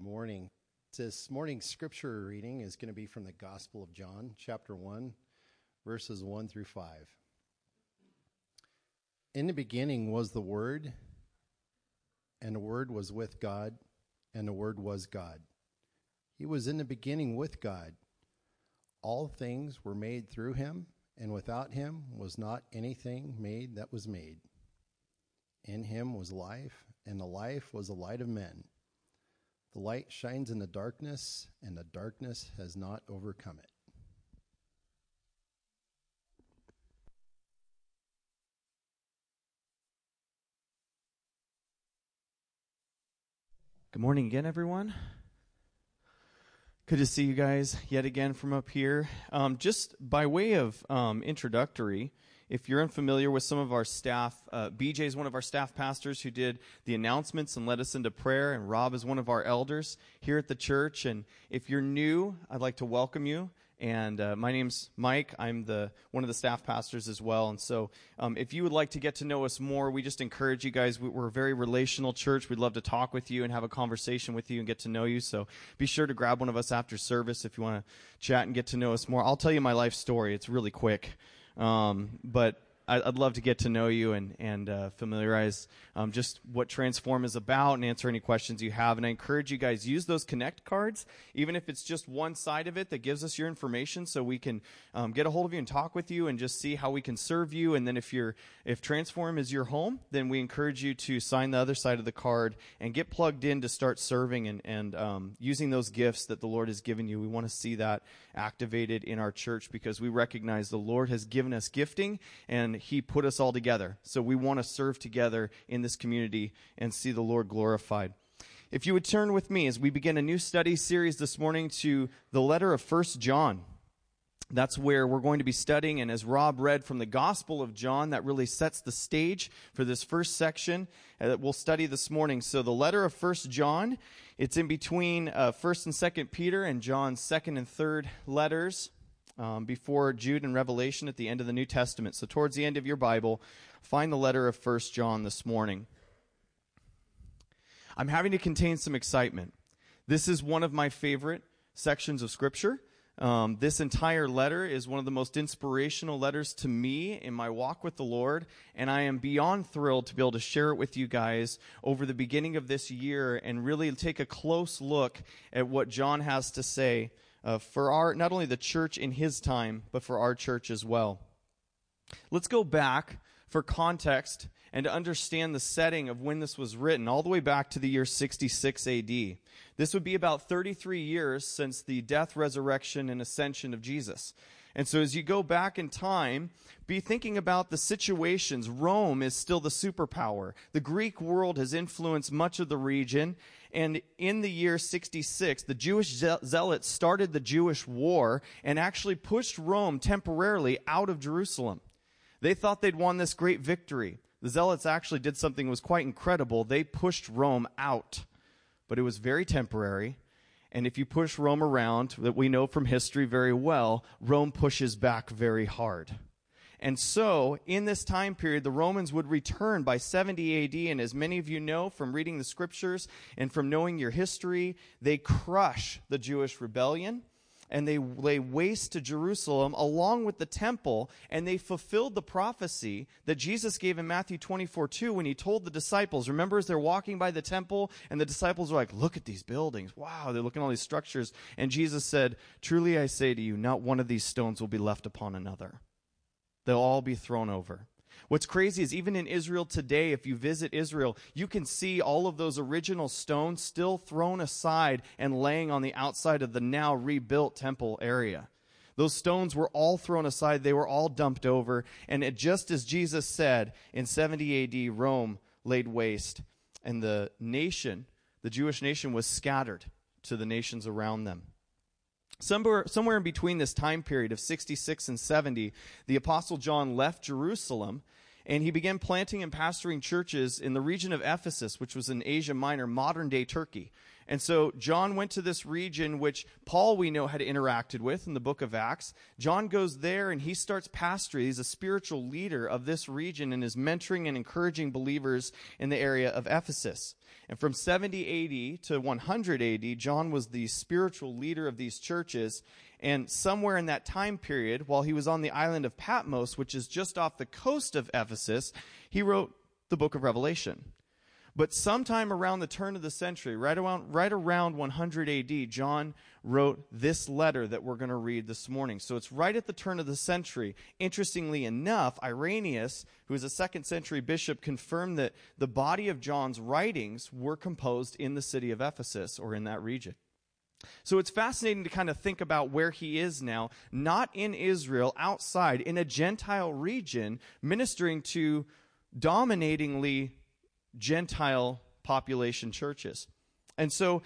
Morning. This morning's scripture reading is going to be from the Gospel of John, chapter 1, verses 1 through 5. In the beginning was the Word, and the Word was with God, and the Word was God. He was in the beginning with God. All things were made through him, and without him was not anything made that was made. In him was life, and the life was the light of men. The light shines in the darkness, and the darkness has not overcome it. Good morning again, everyone. Good to see you guys yet again from up here. Um, just by way of um, introductory, if you're unfamiliar with some of our staff, uh, BJ is one of our staff pastors who did the announcements and led us into prayer, and Rob is one of our elders here at the church. And if you're new, I'd like to welcome you. And uh, my name's Mike. I'm the one of the staff pastors as well. And so, um, if you would like to get to know us more, we just encourage you guys. We, we're a very relational church. We'd love to talk with you and have a conversation with you and get to know you. So be sure to grab one of us after service if you want to chat and get to know us more. I'll tell you my life story. It's really quick, um, but I'd love to get to know you and and uh, familiarize um, just what Transform is about and answer any questions you have. And I encourage you guys use those Connect cards, even if it's just one side of it that gives us your information, so we can um, get a hold of you and talk with you and just see how we can serve you. And then if you're if Transform is your home, then we encourage you to sign the other side of the card and get plugged in to start serving and and um, using those gifts that the Lord has given you. We want to see that activated in our church because we recognize the Lord has given us gifting and he put us all together. So we want to serve together in this community and see the Lord glorified. If you would turn with me as we begin a new study series this morning to the letter of First John. That's where we're going to be studying, and as Rob read from the Gospel of John, that really sets the stage for this first section that we'll study this morning. So, the letter of First John, it's in between uh, First and Second Peter and John's second and third letters um, before Jude and Revelation at the end of the New Testament. So, towards the end of your Bible, find the letter of First John this morning. I'm having to contain some excitement. This is one of my favorite sections of Scripture. Um, this entire letter is one of the most inspirational letters to me in my walk with the Lord, and I am beyond thrilled to be able to share it with you guys over the beginning of this year and really take a close look at what John has to say uh, for our not only the church in his time, but for our church as well. Let's go back for context and to understand the setting of when this was written, all the way back to the year 66 AD. This would be about 33 years since the death, resurrection, and ascension of Jesus. And so as you go back in time, be thinking about the situations. Rome is still the superpower. The Greek world has influenced much of the region. And in the year 66, the Jewish zealots started the Jewish war and actually pushed Rome temporarily out of Jerusalem. They thought they'd won this great victory. The zealots actually did something that was quite incredible. They pushed Rome out, but it was very temporary. And if you push Rome around, that we know from history very well, Rome pushes back very hard. And so, in this time period, the Romans would return by 70 AD. And as many of you know from reading the scriptures and from knowing your history, they crush the Jewish rebellion and they lay waste to Jerusalem along with the temple, and they fulfilled the prophecy that Jesus gave in Matthew 24 2 when he told the disciples. Remember, as they're walking by the temple, and the disciples are like, Look at these buildings. Wow, they're looking at all these structures. And Jesus said, Truly I say to you, not one of these stones will be left upon another. They'll all be thrown over. What's crazy is even in Israel today, if you visit Israel, you can see all of those original stones still thrown aside and laying on the outside of the now rebuilt temple area. Those stones were all thrown aside. They were all dumped over. And it, just as Jesus said in 70 AD, Rome laid waste and the nation, the Jewish nation was scattered to the nations around them. Somewhere, somewhere in between this time period of 66 and 70, the Apostle John left Jerusalem and he began planting and pastoring churches in the region of Ephesus, which was in Asia Minor, modern day Turkey. And so John went to this region which Paul, we know, had interacted with in the book of Acts. John goes there and he starts pastoring. He's a spiritual leader of this region and is mentoring and encouraging believers in the area of Ephesus. And from 70 AD to 100 AD, John was the spiritual leader of these churches. And somewhere in that time period, while he was on the island of Patmos, which is just off the coast of Ephesus, he wrote the book of Revelation. But sometime around the turn of the century, right around, right around 100 AD, John wrote this letter that we're going to read this morning. So it's right at the turn of the century. Interestingly enough, Irenaeus, who is a second century bishop, confirmed that the body of John's writings were composed in the city of Ephesus or in that region. So it's fascinating to kind of think about where he is now, not in Israel, outside, in a Gentile region, ministering to dominatingly Gentile population churches. And so,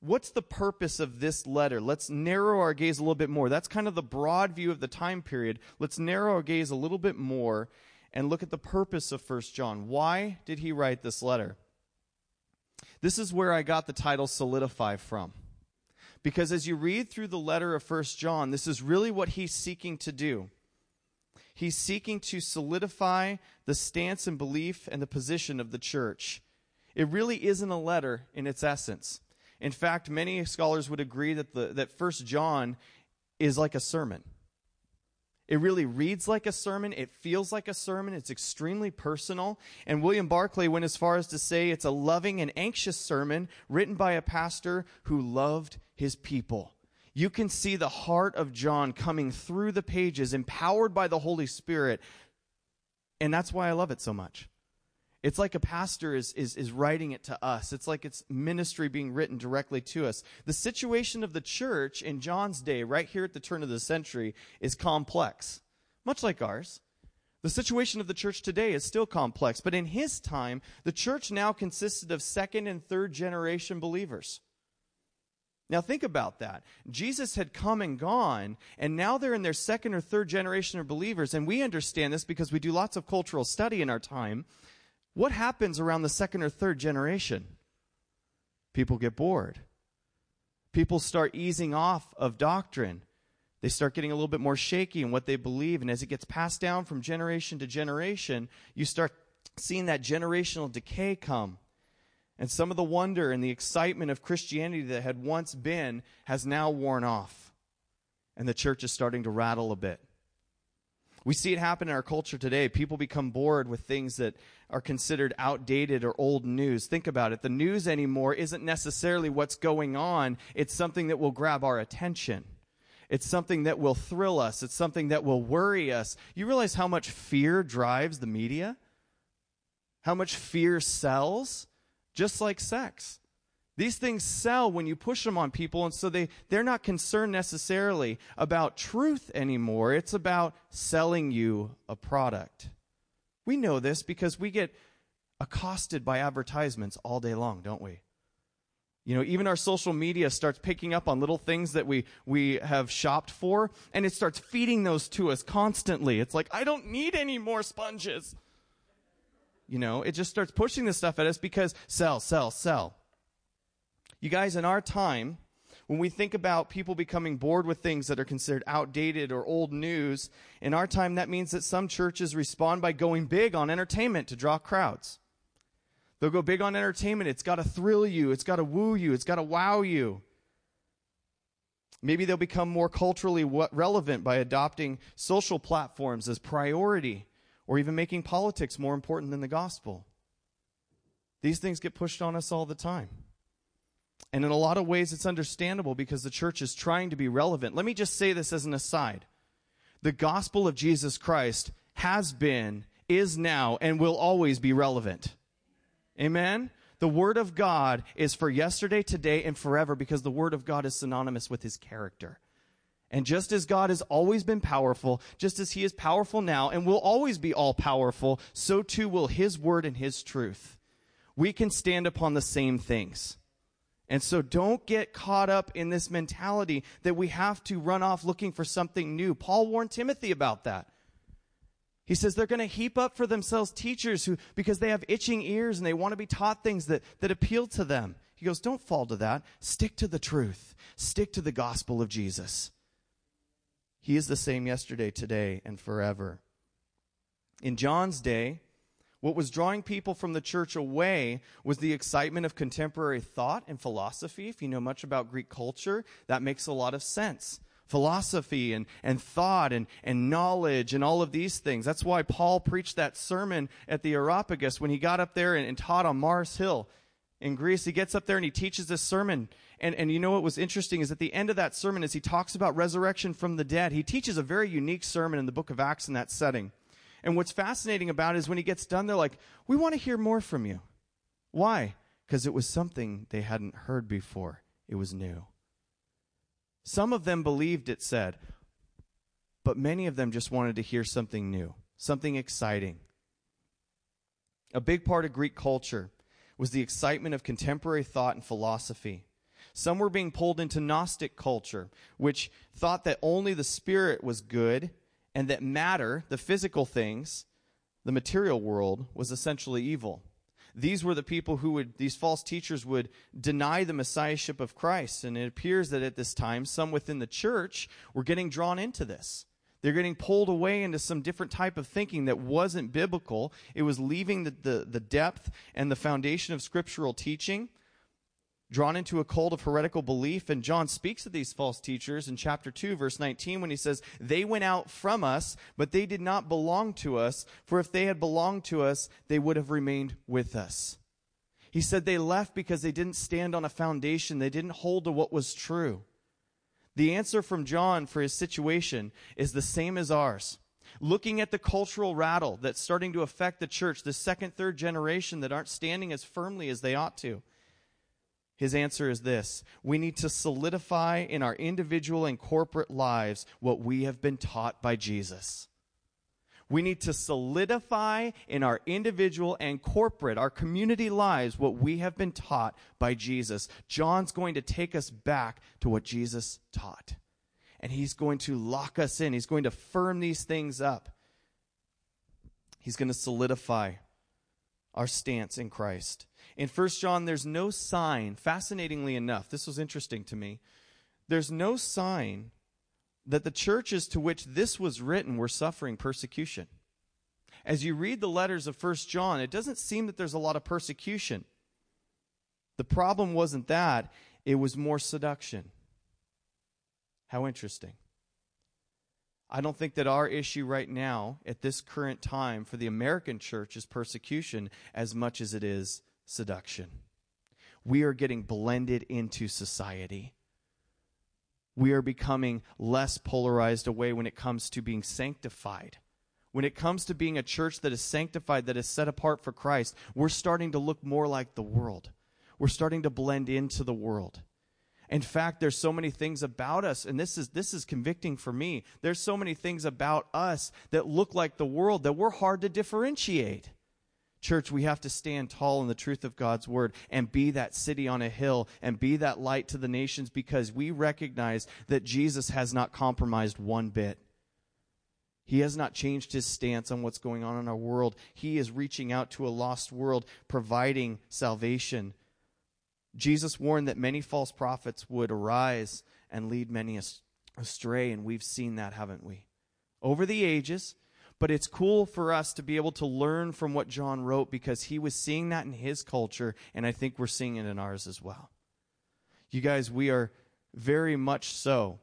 what's the purpose of this letter? Let's narrow our gaze a little bit more. That's kind of the broad view of the time period. Let's narrow our gaze a little bit more and look at the purpose of First John. Why did he write this letter? This is where I got the title Solidify from. Because as you read through the letter of First John, this is really what he's seeking to do. He's seeking to solidify the stance and belief and the position of the church. It really isn't a letter in its essence. In fact, many scholars would agree that the, that First John is like a sermon. It really reads like a sermon. It feels like a sermon. It's extremely personal. And William Barclay went as far as to say it's a loving and anxious sermon written by a pastor who loved his people you can see the heart of John coming through the pages, empowered by the Holy Spirit. And that's why I love it so much. It's like a pastor is, is, is writing it to us. It's like it's ministry being written directly to us. The situation of the church in John's day, right here at the turn of the century, is complex, much like ours. The situation of the church today is still complex, but in his time, the church now consisted of second and third generation believers. Now, think about that. Jesus had come and gone, and now they're in their second or third generation of believers, and we understand this because we do lots of cultural study in our time. What happens around the second or third generation? People get bored. People start easing off of doctrine. They start getting a little bit more shaky in what they believe, and as it gets passed down from generation to generation, you start seeing that generational decay come. And some of the wonder and the excitement of Christianity that had once been has now worn off. And the church is starting to rattle a bit. We see it happen in our culture today. People become bored with things that are considered outdated or old news. Think about it. The news anymore isn't necessarily what's going on, it's something that will grab our attention. It's something that will thrill us. It's something that will worry us. You realize how much fear drives the media? How much fear sells? just like sex. These things sell when you push them on people, and so they, they're not concerned necessarily about truth anymore. It's about selling you a product. We know this because we get accosted by advertisements all day long, don't we? You know, even our social media starts picking up on little things that we, we have shopped for, and it starts feeding those to us constantly. It's like, I don't need any more sponges. You know, it just starts pushing this stuff at us because sell, sell, sell. You guys, in our time, when we think about people becoming bored with things that are considered outdated or old news, in our time, that means that some churches respond by going big on entertainment to draw crowds. They'll go big on entertainment. It's got to thrill you, it's got to woo you, it's got to wow you. Maybe they'll become more culturally relevant by adopting social platforms as priority or even making politics more important than the gospel. These things get pushed on us all the time. And in a lot of ways, it's understandable because the church is trying to be relevant. Let me just say this as an aside the gospel of Jesus Christ has been, is now, and will always be relevant. Amen? The Word of God is for yesterday, today, and forever because the Word of God is synonymous with His character. And just as God has always been powerful, just as he is powerful now and will always be all powerful, so too will his word and his truth. We can stand upon the same things. And so don't get caught up in this mentality that we have to run off looking for something new. Paul warned Timothy about that. He says they're going to heap up for themselves teachers who, because they have itching ears and they want to be taught things that, that appeal to them. He goes, Don't fall to that. Stick to the truth, stick to the gospel of Jesus. He is the same yesterday, today, and forever. In John's day, what was drawing people from the church away was the excitement of contemporary thought and philosophy. If you know much about Greek culture, that makes a lot of sense. Philosophy and, and thought and, and knowledge and all of these things. That's why Paul preached that sermon at the Areopagus when he got up there and, and taught on Mars Hill in Greece. He gets up there and he teaches this sermon. And, and you know what was interesting is at the end of that sermon, as he talks about resurrection from the dead, he teaches a very unique sermon in the book of Acts in that setting. And what's fascinating about it is when he gets done, they're like, We want to hear more from you. Why? Because it was something they hadn't heard before, it was new. Some of them believed it said, but many of them just wanted to hear something new, something exciting. A big part of Greek culture was the excitement of contemporary thought and philosophy. Some were being pulled into Gnostic culture, which thought that only the spirit was good and that matter, the physical things, the material world, was essentially evil. These were the people who would, these false teachers would deny the messiahship of Christ. And it appears that at this time, some within the church were getting drawn into this. They're getting pulled away into some different type of thinking that wasn't biblical. It was leaving the, the, the depth and the foundation of scriptural teaching drawn into a cult of heretical belief. And John speaks of these false teachers in chapter 2, verse 19, when he says, They went out from us, but they did not belong to us, for if they had belonged to us, they would have remained with us. He said they left because they didn't stand on a foundation, they didn't hold to what was true. The answer from John for his situation is the same as ours. Looking at the cultural rattle that's starting to affect the church, the second, third generation that aren't standing as firmly as they ought to. His answer is this We need to solidify in our individual and corporate lives what we have been taught by Jesus. We need to solidify in our individual and corporate, our community lives, what we have been taught by Jesus. John's going to take us back to what Jesus taught. And he's going to lock us in, he's going to firm these things up. He's going to solidify our stance in Christ. In 1 John, there's no sign, fascinatingly enough, this was interesting to me. There's no sign that the churches to which this was written were suffering persecution. As you read the letters of 1 John, it doesn't seem that there's a lot of persecution. The problem wasn't that, it was more seduction. How interesting. I don't think that our issue right now, at this current time, for the American church is persecution as much as it is seduction. We are getting blended into society. We are becoming less polarized away when it comes to being sanctified. When it comes to being a church that is sanctified, that is set apart for Christ, we're starting to look more like the world. We're starting to blend into the world. In fact, there's so many things about us, and this is this is convicting for me. There's so many things about us that look like the world that we're hard to differentiate. Church, we have to stand tall in the truth of God's word and be that city on a hill and be that light to the nations because we recognize that Jesus has not compromised one bit. He has not changed his stance on what's going on in our world. He is reaching out to a lost world, providing salvation. Jesus warned that many false prophets would arise and lead many astray, and we've seen that, haven't we? Over the ages, but it's cool for us to be able to learn from what John wrote because he was seeing that in his culture, and I think we're seeing it in ours as well. You guys, we are very much so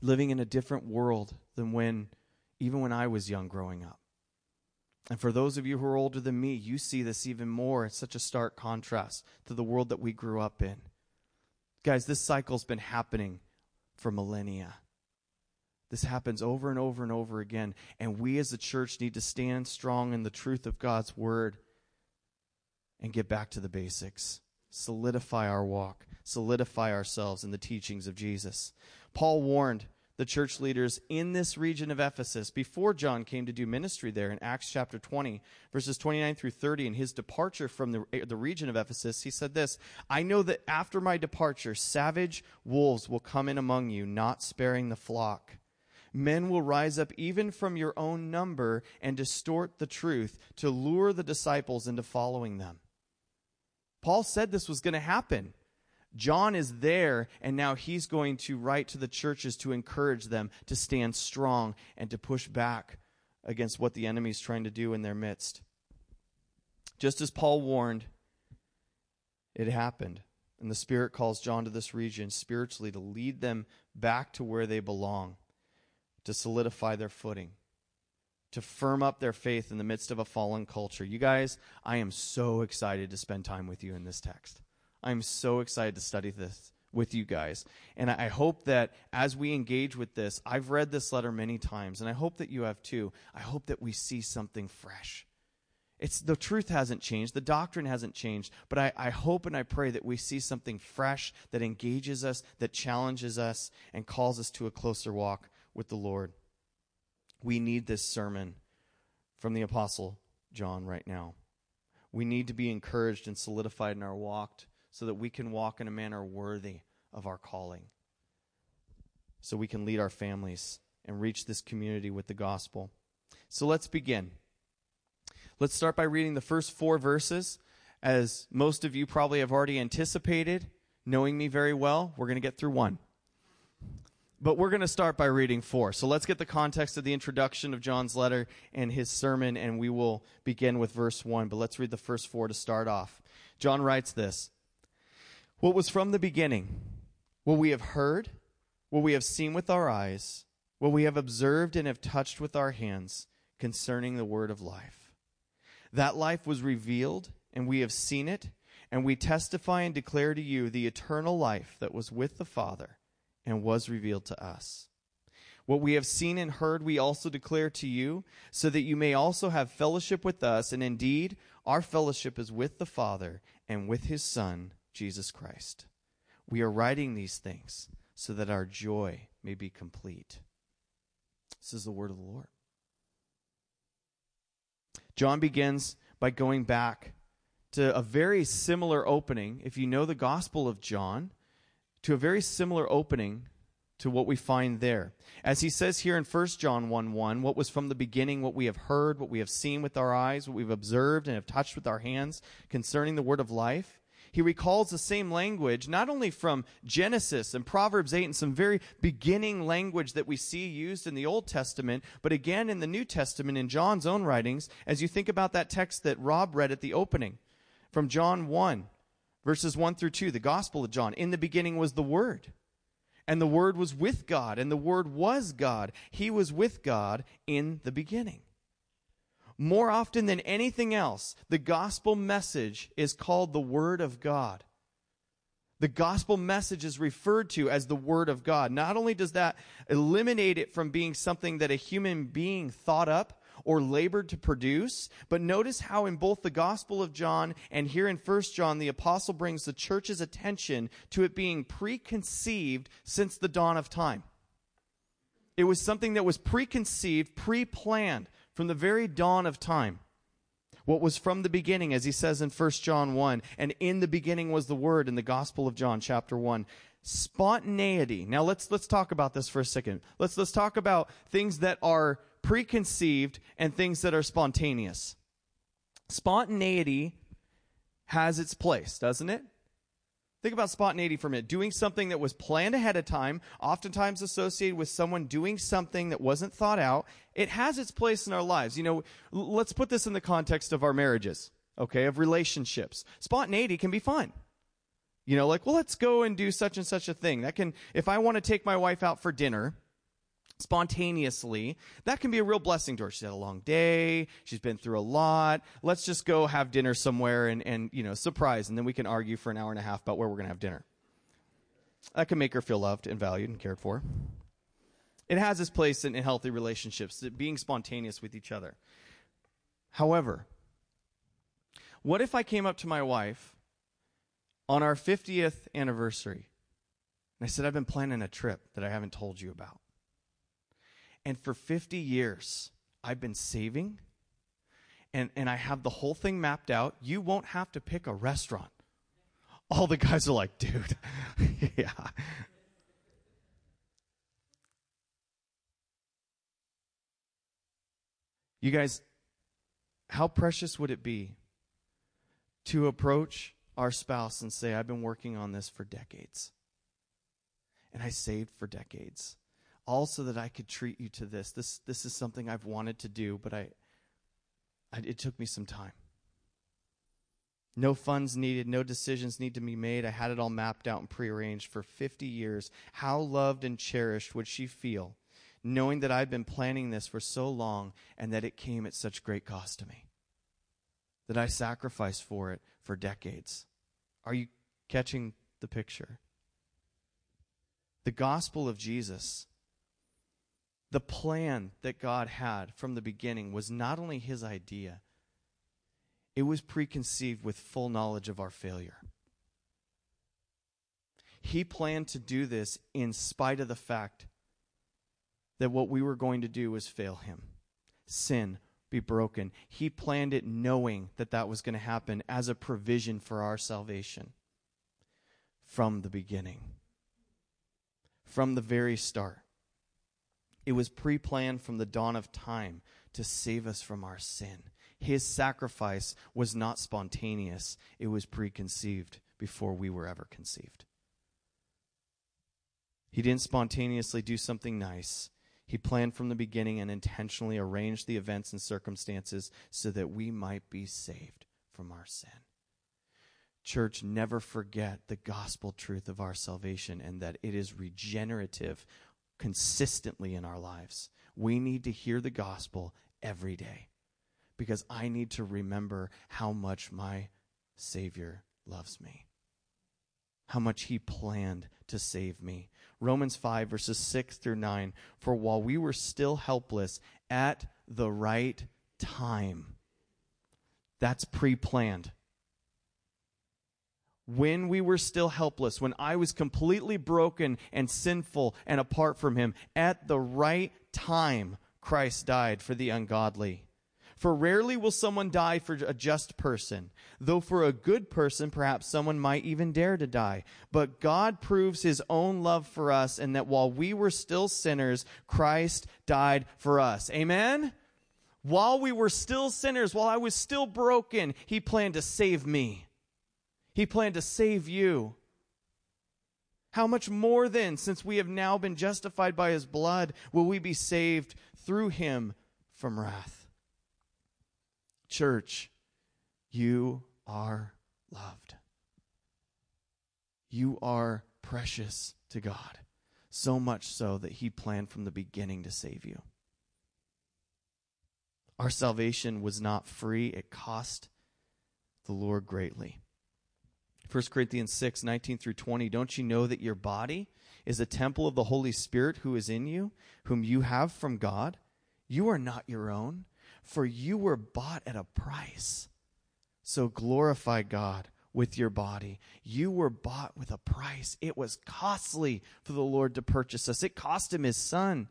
living in a different world than when, even when I was young growing up. And for those of you who are older than me, you see this even more. It's such a stark contrast to the world that we grew up in. Guys, this cycle's been happening for millennia. This happens over and over and over again. And we as a church need to stand strong in the truth of God's word and get back to the basics. Solidify our walk, solidify ourselves in the teachings of Jesus. Paul warned the church leaders in this region of Ephesus before John came to do ministry there in Acts chapter 20, verses 29 through 30. In his departure from the, eh, the region of Ephesus, he said this I know that after my departure, savage wolves will come in among you, not sparing the flock. Men will rise up even from your own number and distort the truth to lure the disciples into following them. Paul said this was going to happen. John is there, and now he's going to write to the churches to encourage them to stand strong and to push back against what the enemy is trying to do in their midst. Just as Paul warned, it happened. And the Spirit calls John to this region spiritually to lead them back to where they belong, to solidify their footing, to firm up their faith in the midst of a fallen culture. You guys, I am so excited to spend time with you in this text. I'm so excited to study this with you guys. And I hope that as we engage with this, I've read this letter many times, and I hope that you have too. I hope that we see something fresh. It's the truth hasn't changed, the doctrine hasn't changed, but I, I hope and I pray that we see something fresh that engages us, that challenges us, and calls us to a closer walk with the Lord. We need this sermon from the Apostle John right now. We need to be encouraged and solidified in our walk so that we can walk in a manner worthy of our calling, so we can lead our families and reach this community with the gospel. So let's begin. Let's start by reading the first four verses. As most of you probably have already anticipated, knowing me very well, we're going to get through one. But we're going to start by reading four. So let's get the context of the introduction of John's letter and his sermon, and we will begin with verse one. But let's read the first four to start off. John writes this what was from the beginning, what we have heard, what we have seen with our eyes, what we have observed and have touched with our hands concerning the word of life. That life was revealed, and we have seen it, and we testify and declare to you the eternal life that was with the Father and was revealed to us. What we have seen and heard, we also declare to you, so that you may also have fellowship with us. And indeed, our fellowship is with the Father and with his Son Jesus Christ. We are writing these things so that our joy may be complete. This is the word of the Lord. John begins by going back to a very similar opening, if you know the Gospel of John, to a very similar opening to what we find there. As he says here in 1 John 1 1, what was from the beginning, what we have heard, what we have seen with our eyes, what we've observed and have touched with our hands concerning the word of life, he recalls the same language, not only from Genesis and Proverbs 8 and some very beginning language that we see used in the Old Testament, but again in the New Testament in John's own writings, as you think about that text that Rob read at the opening from John 1, verses 1 through 2, the Gospel of John. In the beginning was the Word. And the Word was with God, and the Word was God. He was with God in the beginning. More often than anything else, the gospel message is called the Word of God. The gospel message is referred to as the Word of God. Not only does that eliminate it from being something that a human being thought up or labored to produce, but notice how in both the Gospel of John and here in 1 John, the apostle brings the church's attention to it being preconceived since the dawn of time. It was something that was preconceived, pre planned from the very dawn of time. What was from the beginning, as he says in 1 John 1, and in the beginning was the Word in the Gospel of John, chapter 1. Spontaneity. Now let's let's talk about this for a second. Let's let's talk about things that are preconceived and things that are spontaneous. Spontaneity has its place, doesn't it? Think about spontaneity for a minute. Doing something that was planned ahead of time, oftentimes associated with someone doing something that wasn't thought out. It has its place in our lives. You know, let's put this in the context of our marriages, okay, of relationships. Spontaneity can be fun. You know, like, well, let's go and do such and such a thing. That can, if I want to take my wife out for dinner, spontaneously, that can be a real blessing to her. She's had a long day. She's been through a lot. Let's just go have dinner somewhere and, and you know, surprise. And then we can argue for an hour and a half about where we're going to have dinner. That can make her feel loved and valued and cared for. It has its place in, in healthy relationships, being spontaneous with each other. However, what if I came up to my wife on our 50th anniversary and I said, I've been planning a trip that I haven't told you about? And for 50 years, I've been saving and, and I have the whole thing mapped out. You won't have to pick a restaurant. All the guys are like, dude, yeah. You guys, how precious would it be to approach our spouse and say, I've been working on this for decades. And I saved for decades. All so that I could treat you to this. This, this is something I've wanted to do, but I, I, it took me some time. No funds needed, no decisions need to be made. I had it all mapped out and prearranged for 50 years. How loved and cherished would she feel knowing that I've been planning this for so long and that it came at such great cost to me? That I sacrificed for it for decades. Are you catching the picture? The gospel of Jesus, the plan that God had from the beginning, was not only his idea it was preconceived with full knowledge of our failure. He planned to do this in spite of the fact that what we were going to do was fail him, sin, be broken. He planned it knowing that that was going to happen as a provision for our salvation from the beginning, from the very start. It was pre planned from the dawn of time to save us from our sin. His sacrifice was not spontaneous, it was preconceived before we were ever conceived. He didn't spontaneously do something nice. He planned from the beginning and intentionally arranged the events and circumstances so that we might be saved from our sin. Church, never forget the gospel truth of our salvation and that it is regenerative consistently in our lives. We need to hear the gospel every day because I need to remember how much my Savior loves me, how much He planned to save me. Romans 5, verses 6 through 9. For while we were still helpless at the right time, that's pre planned. When we were still helpless, when I was completely broken and sinful and apart from Him, at the right time, Christ died for the ungodly. For rarely will someone die for a just person, though for a good person, perhaps someone might even dare to die. But God proves his own love for us, and that while we were still sinners, Christ died for us. Amen? While we were still sinners, while I was still broken, he planned to save me. He planned to save you. How much more then, since we have now been justified by his blood, will we be saved through him from wrath? Church, you are loved. You are precious to God, so much so that He planned from the beginning to save you. Our salvation was not free, it cost the Lord greatly. 1 Corinthians 6 19 through 20. Don't you know that your body is a temple of the Holy Spirit who is in you, whom you have from God? You are not your own for you were bought at a price. So glorify God with your body. You were bought with a price. It was costly for the Lord to purchase us. It cost him his son.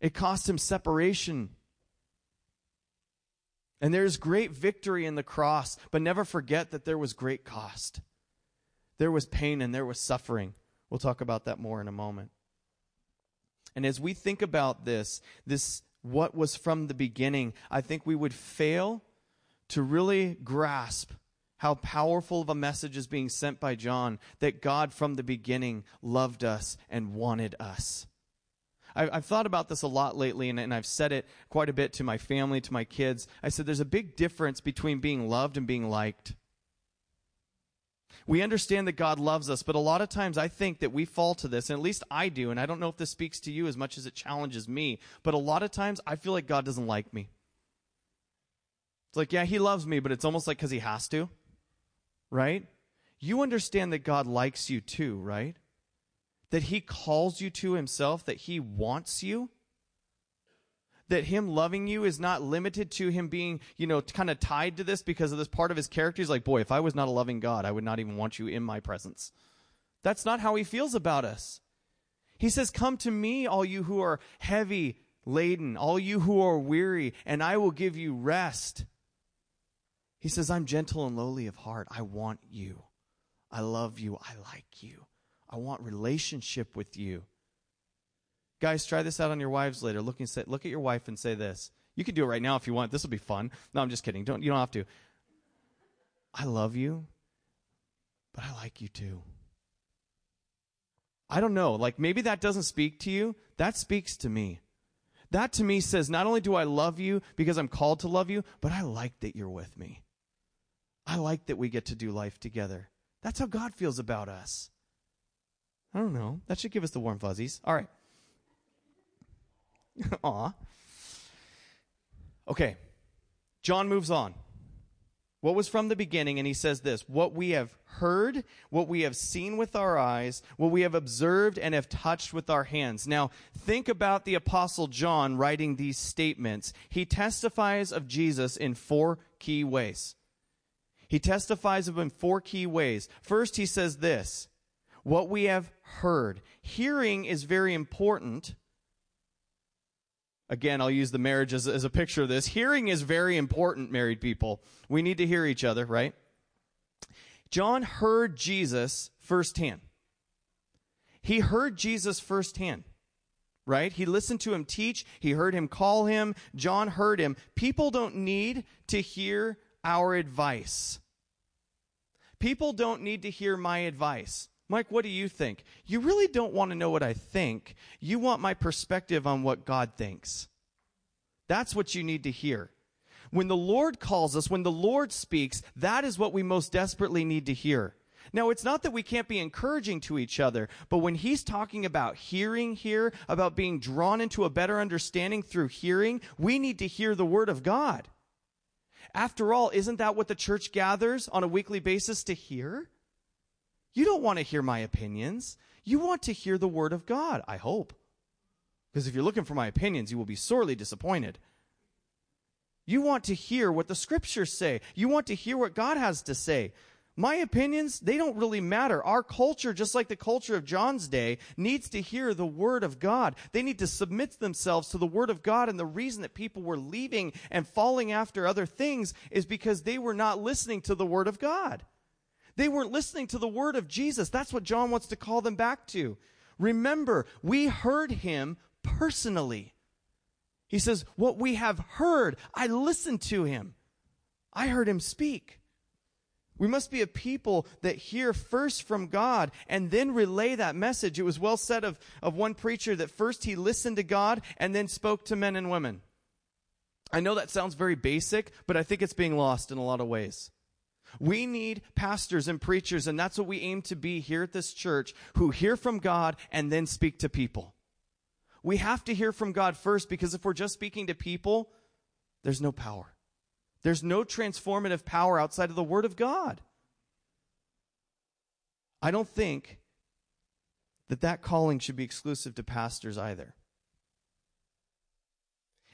It cost him separation. And there's great victory in the cross, but never forget that there was great cost. There was pain and there was suffering. We'll talk about that more in a moment. And as we think about this, this what was from the beginning, I think we would fail to really grasp how powerful of a message is being sent by John that God from the beginning loved us and wanted us. I, have thought about this a lot lately, and, and I've said it quite a bit to my family, to my kids. I said there's a big difference between being loved and being liked. We understand that God loves us, but a lot of times I think that we fall to this, and at least I do, and I don't know if this speaks to you as much as it challenges me, but a lot of times I feel like God doesn't like me. It's like, yeah, He loves me, but it's almost like because He has to, right? You understand that God likes you too, right? That He calls you to Himself, that He wants you that him loving you is not limited to him being, you know, kind of tied to this because of this part of his character. He's like, boy, if I was not a loving God, I would not even want you in my presence. That's not how he feels about us. He says, Come to me, all you who are heavy laden, all you who are weary, and I will give you rest. He says, I'm gentle and lowly of heart. I want you. I love you. I like you. I want relationship with you. Guys, try this out on your wives later. Look, and say, look at your wife and say this. You can do it right now if you want. This will be fun. No, I'm just kidding. Don't you don't have to. I love you but I like you too. I don't know. Like maybe that doesn't speak to you. That speaks to me. That to me says not only do I love you because I'm called to love you, but I like that you're with me. I like that we get to do life together. That's how God feels about us. I don't know. That should give us the warm fuzzies. All right. Aw. Okay. John moves on. What was from the beginning, and he says this what we have heard, what we have seen with our eyes, what we have observed and have touched with our hands. Now, think about the Apostle John writing these statements. He testifies of Jesus in four key ways. He testifies of him in four key ways. First, he says this what we have heard. Hearing is very important. Again, I'll use the marriage as, as a picture of this. Hearing is very important, married people. We need to hear each other, right? John heard Jesus firsthand. He heard Jesus firsthand, right? He listened to him teach. He heard him call him. John heard him. People don't need to hear our advice. People don't need to hear my advice. Mike, what do you think? You really don't want to know what I think. You want my perspective on what God thinks. That's what you need to hear. When the Lord calls us, when the Lord speaks, that is what we most desperately need to hear. Now, it's not that we can't be encouraging to each other, but when he's talking about hearing here, about being drawn into a better understanding through hearing, we need to hear the word of God. After all, isn't that what the church gathers on a weekly basis to hear? You don't want to hear my opinions. You want to hear the word of God, I hope. Because if you're looking for my opinions, you will be sorely disappointed. You want to hear what the scriptures say. You want to hear what God has to say. My opinions, they don't really matter. Our culture, just like the culture of John's day, needs to hear the Word of God. They need to submit themselves to the Word of God. And the reason that people were leaving and falling after other things is because they were not listening to the Word of God. They weren't listening to the word of Jesus. That's what John wants to call them back to. Remember, we heard him personally. He says, What we have heard, I listened to him. I heard him speak. We must be a people that hear first from God and then relay that message. It was well said of, of one preacher that first he listened to God and then spoke to men and women. I know that sounds very basic, but I think it's being lost in a lot of ways. We need pastors and preachers, and that's what we aim to be here at this church, who hear from God and then speak to people. We have to hear from God first because if we're just speaking to people, there's no power. There's no transformative power outside of the Word of God. I don't think that that calling should be exclusive to pastors either.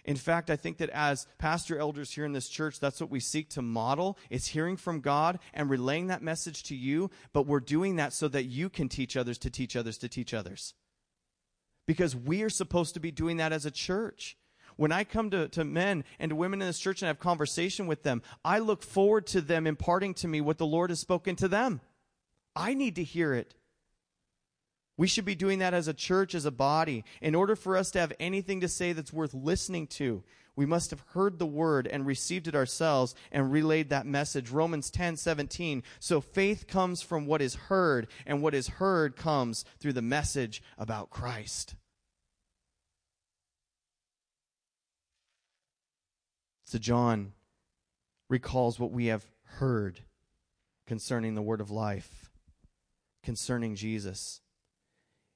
In fact, I think that as pastor elders here in this church, that's what we seek to model. It's hearing from God and relaying that message to you, but we're doing that so that you can teach others to teach others to teach others. Because we are supposed to be doing that as a church. When I come to, to men and to women in this church and have conversation with them, I look forward to them imparting to me what the Lord has spoken to them. I need to hear it. We should be doing that as a church, as a body. In order for us to have anything to say that's worth listening to, we must have heard the word and received it ourselves and relayed that message. Romans 10 17. So faith comes from what is heard, and what is heard comes through the message about Christ. So John recalls what we have heard concerning the word of life, concerning Jesus.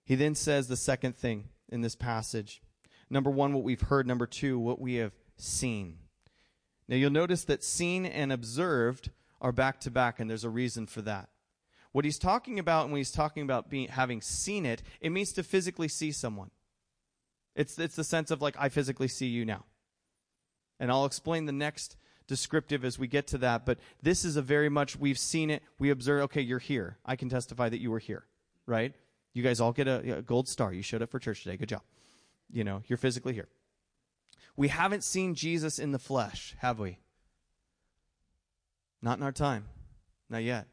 He then says the second thing in this passage. Number one, what we've heard. Number two, what we have seen. Now you'll notice that seen and observed are back to back, and there's a reason for that. What he's talking about when he's talking about being, having seen it, it means to physically see someone. It's, it's the sense of like, I physically see you now. And I'll explain the next descriptive as we get to that, but this is a very much, we've seen it, we observe, okay, you're here. I can testify that you were here, right? You guys all get a, a gold star. You showed up for church today. Good job. You know, you're physically here. We haven't seen Jesus in the flesh, have we? Not in our time. Not yet.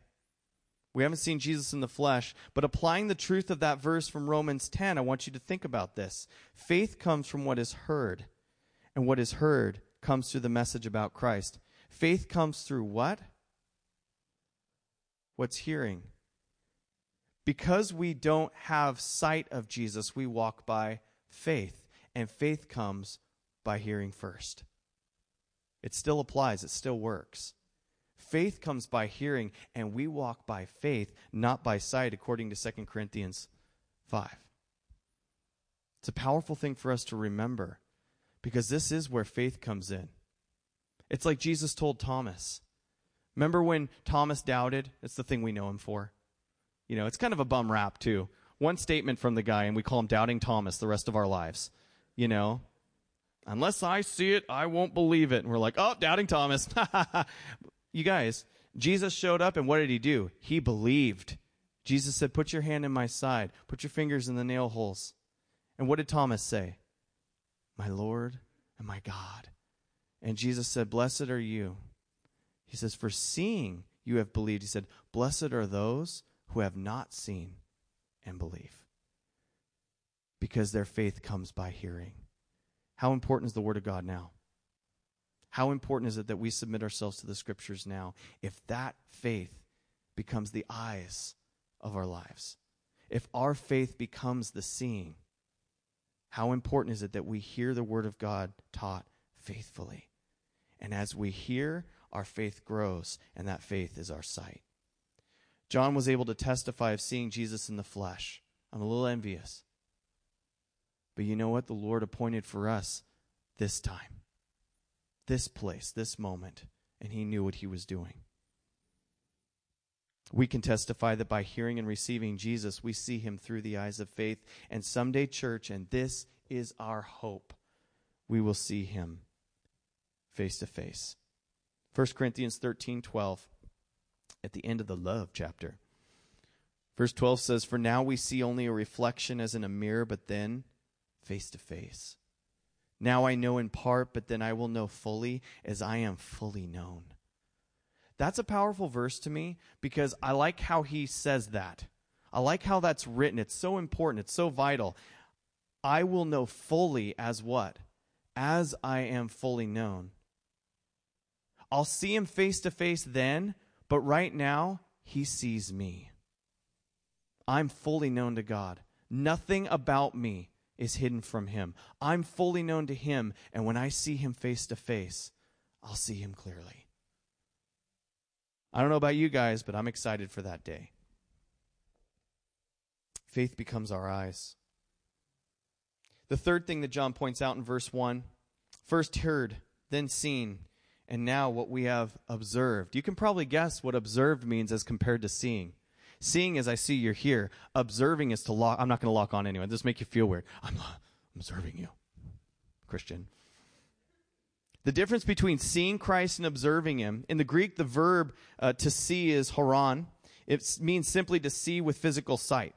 We haven't seen Jesus in the flesh, but applying the truth of that verse from Romans 10, I want you to think about this. Faith comes from what is heard, and what is heard comes through the message about Christ. Faith comes through what? What's hearing? Because we don't have sight of Jesus, we walk by faith, and faith comes by hearing first. It still applies, it still works. Faith comes by hearing, and we walk by faith, not by sight, according to 2 Corinthians 5. It's a powerful thing for us to remember because this is where faith comes in. It's like Jesus told Thomas. Remember when Thomas doubted? It's the thing we know him for. You know, it's kind of a bum rap, too. One statement from the guy, and we call him Doubting Thomas the rest of our lives. You know, unless I see it, I won't believe it. And we're like, oh, Doubting Thomas. you guys, Jesus showed up, and what did he do? He believed. Jesus said, Put your hand in my side, put your fingers in the nail holes. And what did Thomas say? My Lord and my God. And Jesus said, Blessed are you. He says, For seeing you have believed. He said, Blessed are those who have not seen and believe. Because their faith comes by hearing. How important is the Word of God now? How important is it that we submit ourselves to the Scriptures now? If that faith becomes the eyes of our lives, if our faith becomes the seeing, how important is it that we hear the Word of God taught faithfully? And as we hear, our faith grows, and that faith is our sight. John was able to testify of seeing Jesus in the flesh. I'm a little envious. But you know what? The Lord appointed for us this time, this place, this moment, and He knew what He was doing. We can testify that by hearing and receiving Jesus, we see Him through the eyes of faith. And someday, church, and this is our hope, we will see Him face to face. 1 Corinthians 13 12, at the end of the love chapter. Verse 12 says, For now we see only a reflection as in a mirror, but then face to face. Now I know in part, but then I will know fully as I am fully known. That's a powerful verse to me because I like how he says that. I like how that's written. It's so important, it's so vital. I will know fully as what? As I am fully known. I'll see him face to face then, but right now, he sees me. I'm fully known to God. Nothing about me is hidden from him. I'm fully known to him, and when I see him face to face, I'll see him clearly. I don't know about you guys, but I'm excited for that day. Faith becomes our eyes. The third thing that John points out in verse 1 first heard, then seen, and now what we have observed. You can probably guess what observed means as compared to seeing. Seeing as I see you're here. Observing is to lock. I'm not going to lock on anyone. This make you feel weird. I'm observing you, Christian. The difference between seeing Christ and observing Him in the Greek, the verb uh, to see is horon. It means simply to see with physical sight.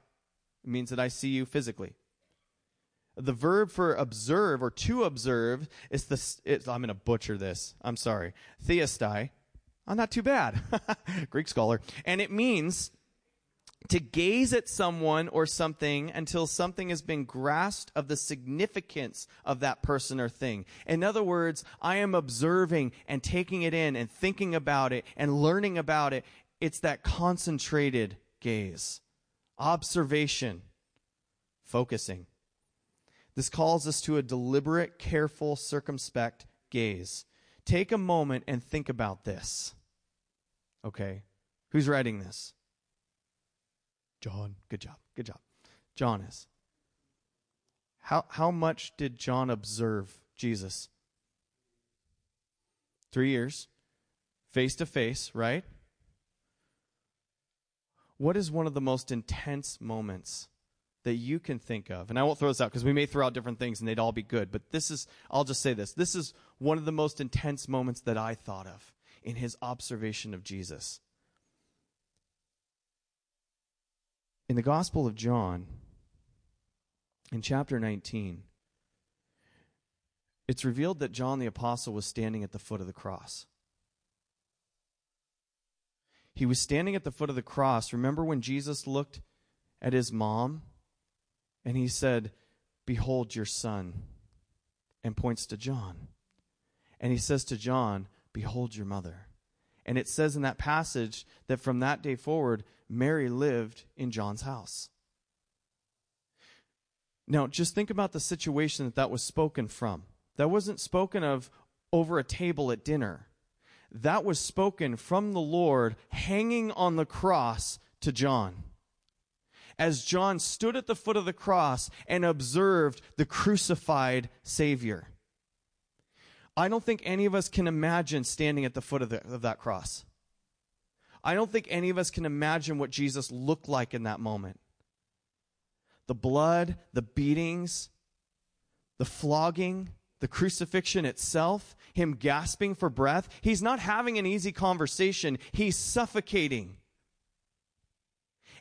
It means that I see you physically. The verb for observe or to observe is the. It's, I'm going to butcher this. I'm sorry. Theastai. Oh, not too bad. Greek scholar. And it means to gaze at someone or something until something has been grasped of the significance of that person or thing. In other words, I am observing and taking it in and thinking about it and learning about it. It's that concentrated gaze, observation, focusing. This calls us to a deliberate, careful, circumspect gaze. Take a moment and think about this. Okay? Who's writing this? John. Good job. Good job. John is. How, how much did John observe Jesus? Three years. Face to face, right? What is one of the most intense moments that you can think of, and I won't throw this out because we may throw out different things and they'd all be good, but this is, I'll just say this. This is one of the most intense moments that I thought of in his observation of Jesus. In the Gospel of John, in chapter 19, it's revealed that John the Apostle was standing at the foot of the cross. He was standing at the foot of the cross. Remember when Jesus looked at his mom and he said, Behold your son, and points to John. And he says to John, Behold your mother. And it says in that passage that from that day forward, Mary lived in John's house. Now, just think about the situation that that was spoken from. That wasn't spoken of over a table at dinner. That was spoken from the Lord hanging on the cross to John. As John stood at the foot of the cross and observed the crucified Savior. I don't think any of us can imagine standing at the foot of, the, of that cross. I don't think any of us can imagine what Jesus looked like in that moment. The blood, the beatings, the flogging, the crucifixion itself, him gasping for breath. He's not having an easy conversation, he's suffocating.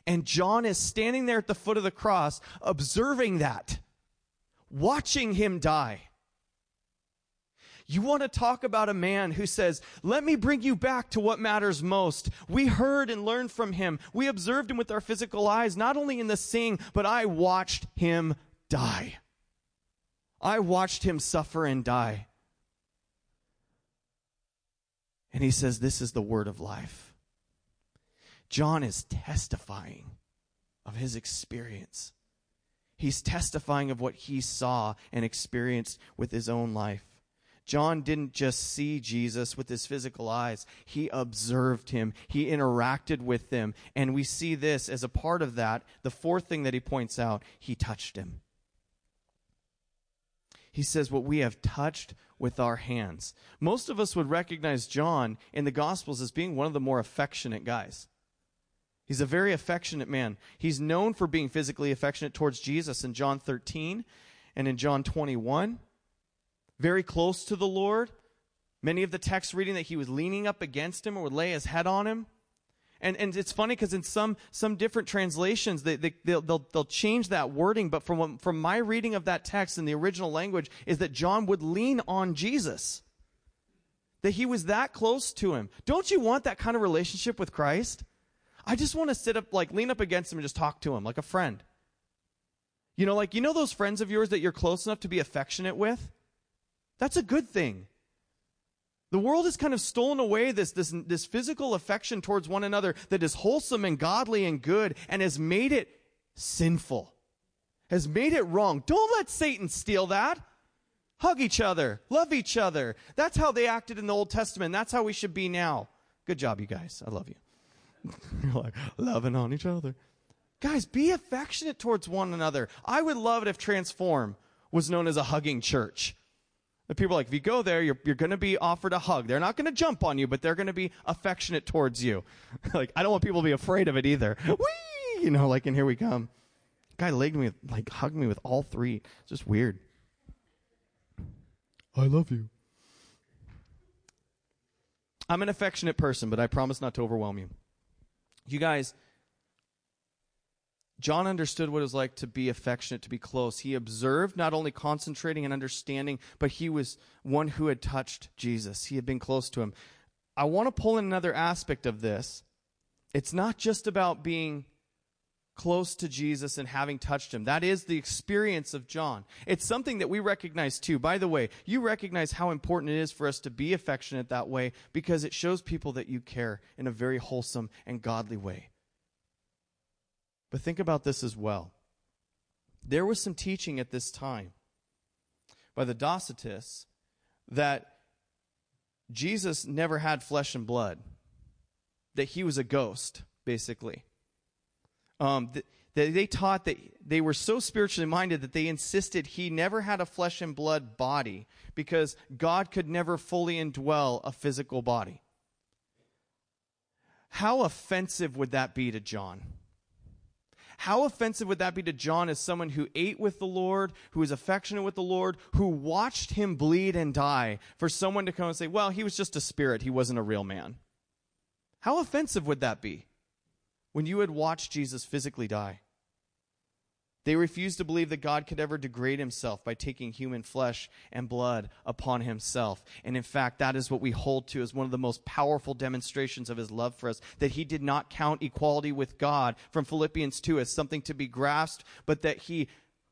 And John is standing there at the foot of the cross, observing that, watching him die. You want to talk about a man who says, Let me bring you back to what matters most. We heard and learned from him. We observed him with our physical eyes, not only in the sing, but I watched him die. I watched him suffer and die. And he says, This is the word of life. John is testifying of his experience. He's testifying of what he saw and experienced with his own life. John didn't just see Jesus with his physical eyes, he observed him, he interacted with him. And we see this as a part of that. The fourth thing that he points out, he touched him. He says, What we have touched with our hands. Most of us would recognize John in the Gospels as being one of the more affectionate guys. He's a very affectionate man. He's known for being physically affectionate towards Jesus in John 13 and in John 21 very close to the Lord. Many of the texts reading that he was leaning up against him or would lay his head on him. And, and it's funny because in some, some different translations, they, they, they'll, they'll, they'll change that wording. But from, from my reading of that text in the original language, is that John would lean on Jesus. That he was that close to him. Don't you want that kind of relationship with Christ? I just want to sit up, like, lean up against him and just talk to him like a friend. You know, like, you know those friends of yours that you're close enough to be affectionate with? That's a good thing. The world has kind of stolen away this, this, this physical affection towards one another that is wholesome and godly and good and has made it sinful, has made it wrong. Don't let Satan steal that. Hug each other, love each other. That's how they acted in the Old Testament. That's how we should be now. Good job, you guys. I love you. You're like loving on each other. Guys, be affectionate towards one another. I would love it if Transform was known as a hugging church. The people are like, if you go there, you're, you're going to be offered a hug. They're not going to jump on you, but they're going to be affectionate towards you. like, I don't want people to be afraid of it either. Whee! You know, like, and here we come. Guy legged me, like, hugged me with all three. It's just weird. I love you. I'm an affectionate person, but I promise not to overwhelm you. You guys, John understood what it was like to be affectionate, to be close. He observed, not only concentrating and understanding, but he was one who had touched Jesus. He had been close to him. I want to pull in another aspect of this. It's not just about being close to Jesus and having touched him. That is the experience of John. It's something that we recognize too. By the way, you recognize how important it is for us to be affectionate that way because it shows people that you care in a very wholesome and godly way. But think about this as well. There was some teaching at this time by the Docetists that Jesus never had flesh and blood, that he was a ghost, basically. Um, th- they taught that they were so spiritually minded that they insisted he never had a flesh and blood body because God could never fully indwell a physical body. How offensive would that be to John? How offensive would that be to John as someone who ate with the Lord, who was affectionate with the Lord, who watched him bleed and die, for someone to come and say, well, he was just a spirit, he wasn't a real man? How offensive would that be when you had watched Jesus physically die? They refused to believe that God could ever degrade himself by taking human flesh and blood upon himself. And in fact, that is what we hold to as one of the most powerful demonstrations of his love for us that he did not count equality with God from Philippians 2 as something to be grasped, but that he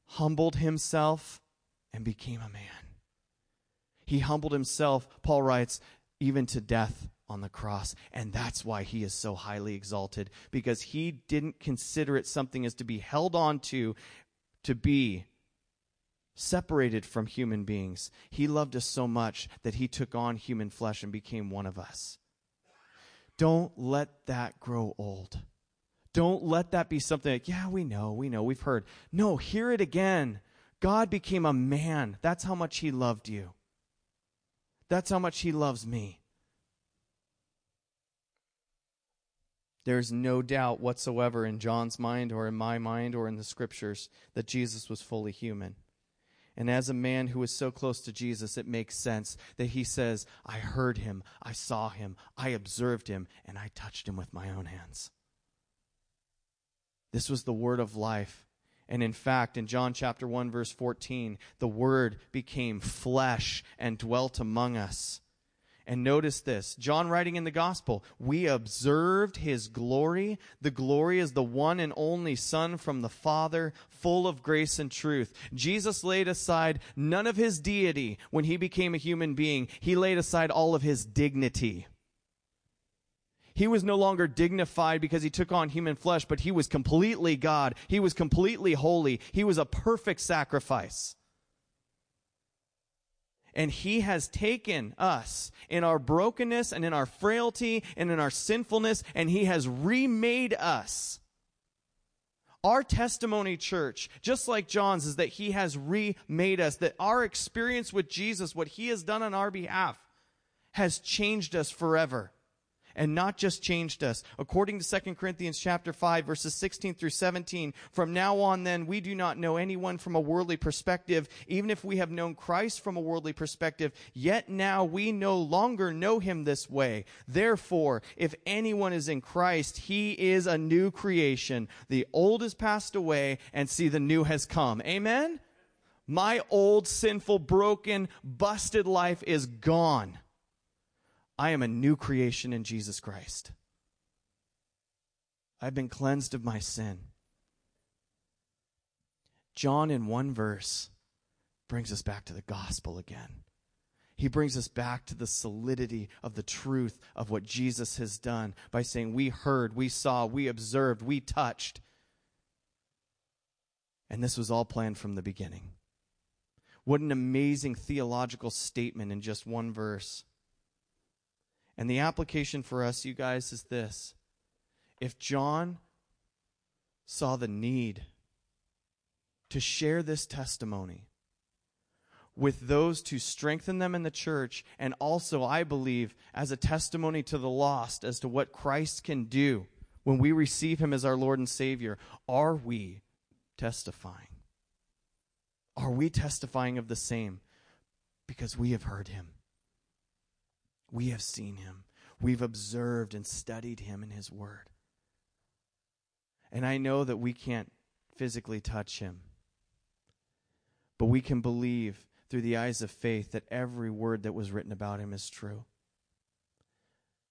humbled himself and became a man. He humbled himself, Paul writes, even to death on the cross. And that's why he is so highly exalted, because he didn't consider it something as to be held on to, to be separated from human beings. He loved us so much that he took on human flesh and became one of us. Don't let that grow old. Don't let that be something like, yeah, we know, we know, we've heard. No, hear it again. God became a man. That's how much he loved you. That's how much he loves me. There's no doubt whatsoever in John's mind or in my mind or in the scriptures that Jesus was fully human. And as a man who is so close to Jesus, it makes sense that he says, I heard him, I saw him, I observed him, and I touched him with my own hands. This was the word of life. And in fact, in John chapter 1 verse 14, the word became flesh and dwelt among us. And notice this John writing in the gospel, we observed his glory. The glory is the one and only Son from the Father, full of grace and truth. Jesus laid aside none of his deity when he became a human being, he laid aside all of his dignity. He was no longer dignified because he took on human flesh, but he was completely God. He was completely holy. He was a perfect sacrifice. And he has taken us in our brokenness and in our frailty and in our sinfulness, and he has remade us. Our testimony, church, just like John's, is that he has remade us, that our experience with Jesus, what he has done on our behalf, has changed us forever and not just changed us. According to 2 Corinthians chapter 5 verses 16 through 17, from now on then we do not know anyone from a worldly perspective, even if we have known Christ from a worldly perspective, yet now we no longer know him this way. Therefore, if anyone is in Christ, he is a new creation. The old has passed away and see the new has come. Amen? My old sinful, broken, busted life is gone. I am a new creation in Jesus Christ. I've been cleansed of my sin. John, in one verse, brings us back to the gospel again. He brings us back to the solidity of the truth of what Jesus has done by saying, We heard, we saw, we observed, we touched. And this was all planned from the beginning. What an amazing theological statement in just one verse. And the application for us, you guys, is this. If John saw the need to share this testimony with those to strengthen them in the church, and also, I believe, as a testimony to the lost as to what Christ can do when we receive him as our Lord and Savior, are we testifying? Are we testifying of the same? Because we have heard him. We have seen him. We've observed and studied him in his word. And I know that we can't physically touch him, but we can believe through the eyes of faith that every word that was written about him is true.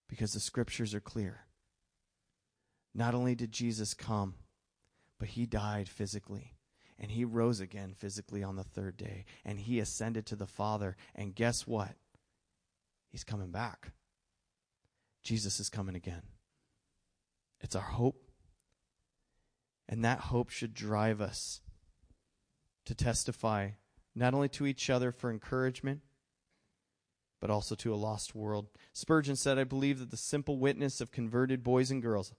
Because the scriptures are clear. Not only did Jesus come, but he died physically. And he rose again physically on the third day. And he ascended to the Father. And guess what? He's coming back. Jesus is coming again. It's our hope. And that hope should drive us to testify not only to each other for encouragement, but also to a lost world. Spurgeon said, I believe that the simple witness of converted boys and girls,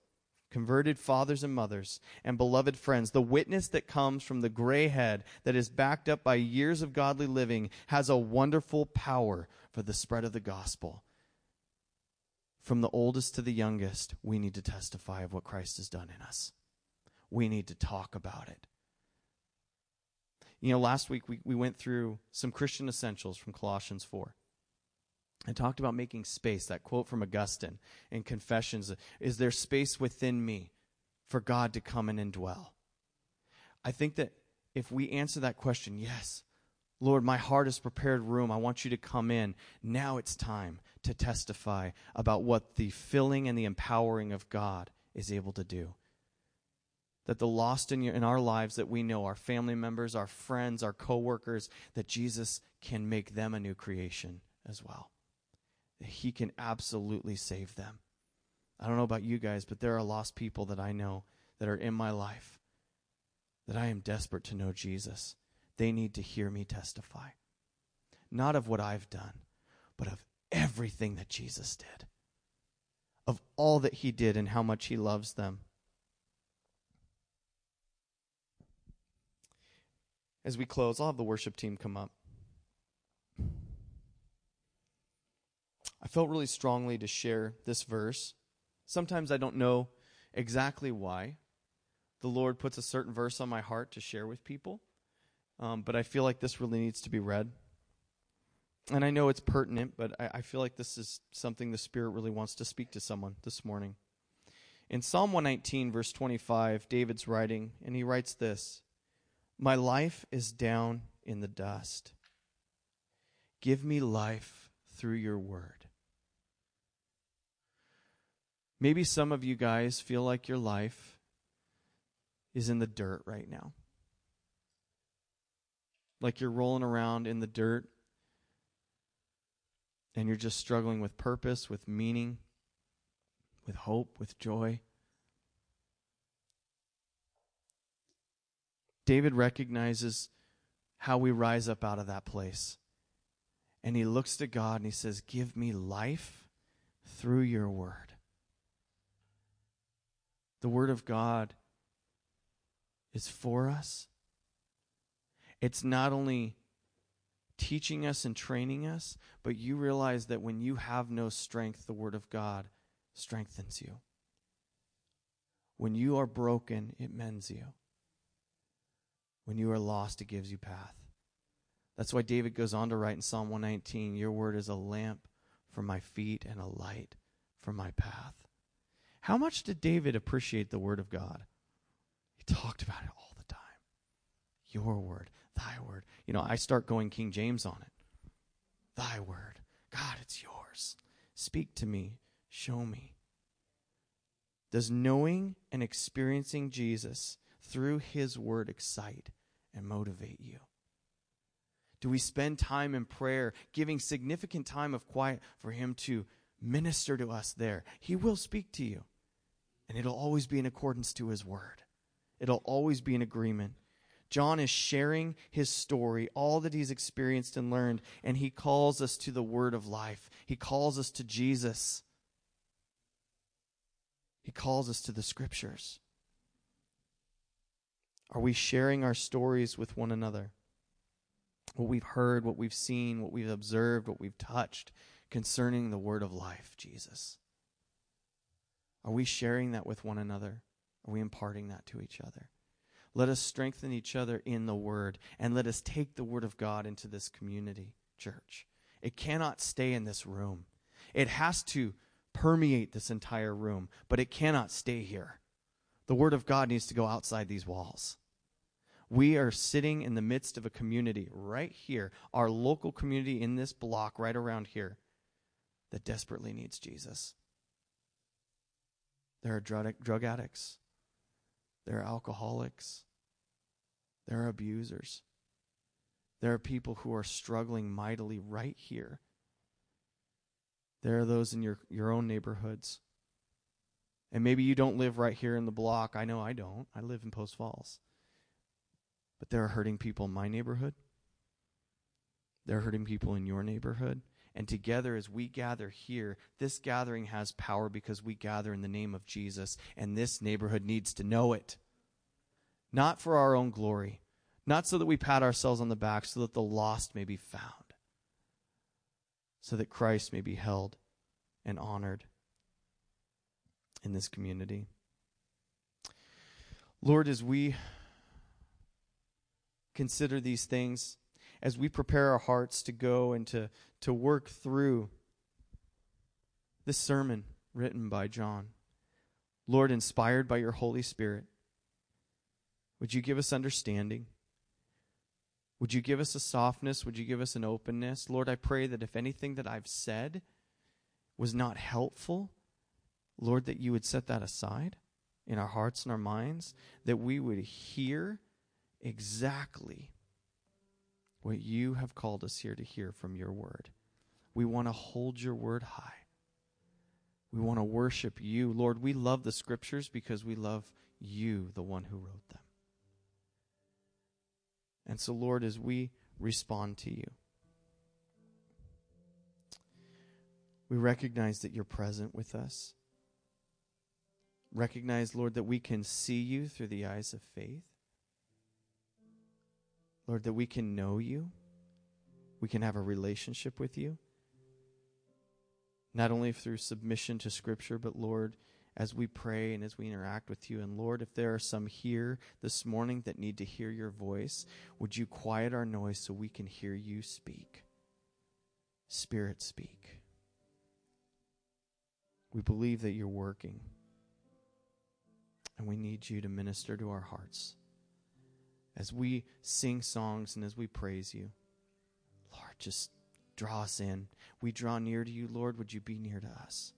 converted fathers and mothers, and beloved friends, the witness that comes from the gray head that is backed up by years of godly living, has a wonderful power for the spread of the gospel. From the oldest to the youngest, we need to testify of what Christ has done in us. We need to talk about it. You know, last week we, we went through some Christian essentials from Colossians 4 and talked about making space. That quote from Augustine in Confessions Is there space within me for God to come in and indwell? I think that if we answer that question, yes, Lord, my heart is prepared room. I want you to come in. Now it's time to testify about what the filling and the empowering of God is able to do. That the lost in, your, in our lives that we know, our family members, our friends, our coworkers, that Jesus can make them a new creation as well. He can absolutely save them. I don't know about you guys, but there are lost people that I know that are in my life that I am desperate to know Jesus. They need to hear me testify. Not of what I've done, but of everything that Jesus did, of all that He did and how much He loves them. As we close, I'll have the worship team come up. I felt really strongly to share this verse. Sometimes I don't know exactly why. The Lord puts a certain verse on my heart to share with people, um, but I feel like this really needs to be read. And I know it's pertinent, but I, I feel like this is something the Spirit really wants to speak to someone this morning. In Psalm 119, verse 25, David's writing, and he writes this My life is down in the dust. Give me life through your word. Maybe some of you guys feel like your life is in the dirt right now. Like you're rolling around in the dirt and you're just struggling with purpose, with meaning, with hope, with joy. David recognizes how we rise up out of that place. And he looks to God and he says, Give me life through your word. The Word of God is for us. It's not only teaching us and training us, but you realize that when you have no strength, the Word of God strengthens you. When you are broken, it mends you. When you are lost, it gives you path. That's why David goes on to write in Psalm 119 Your word is a lamp for my feet and a light for my path. How much did David appreciate the word of God? He talked about it all the time. Your word, thy word. You know, I start going King James on it. Thy word. God, it's yours. Speak to me. Show me. Does knowing and experiencing Jesus through his word excite and motivate you? Do we spend time in prayer, giving significant time of quiet for him to minister to us there? He will speak to you. And it'll always be in accordance to his word, it'll always be in agreement. John is sharing his story, all that he's experienced and learned, and he calls us to the word of life. He calls us to Jesus. He calls us to the scriptures. Are we sharing our stories with one another? What we've heard, what we've seen, what we've observed, what we've touched concerning the word of life, Jesus. Are we sharing that with one another? Are we imparting that to each other? Let us strengthen each other in the Word, and let us take the Word of God into this community, church. It cannot stay in this room. It has to permeate this entire room, but it cannot stay here. The Word of God needs to go outside these walls. We are sitting in the midst of a community right here, our local community in this block right around here, that desperately needs Jesus. There are drug, addicts. There are alcoholics. There are abusers. There are people who are struggling mightily right here. There are those in your, your own neighborhoods. And maybe you don't live right here in the block. I know I don't. I live in Post Falls. But there are hurting people in my neighborhood. There are hurting people in your neighborhood. And together, as we gather here, this gathering has power because we gather in the name of Jesus, and this neighborhood needs to know it. Not for our own glory, not so that we pat ourselves on the back, so that the lost may be found, so that Christ may be held and honored in this community. Lord, as we consider these things, as we prepare our hearts to go and to, to work through this sermon written by John. Lord, inspired by your Holy Spirit, would you give us understanding? Would you give us a softness? Would you give us an openness? Lord, I pray that if anything that I've said was not helpful, Lord, that you would set that aside in our hearts and our minds, that we would hear exactly what you have called us here to hear from your word. We want to hold your word high. We want to worship you. Lord, we love the scriptures because we love you, the one who wrote them. And so, Lord, as we respond to you, we recognize that you're present with us. Recognize, Lord, that we can see you through the eyes of faith. Lord, that we can know you. We can have a relationship with you. Not only through submission to Scripture, but Lord, as we pray and as we interact with you. And Lord, if there are some here this morning that need to hear your voice, would you quiet our noise so we can hear you speak? Spirit, speak. We believe that you're working. And we need you to minister to our hearts. As we sing songs and as we praise you, Lord, just draw us in. We draw near to you, Lord. Would you be near to us?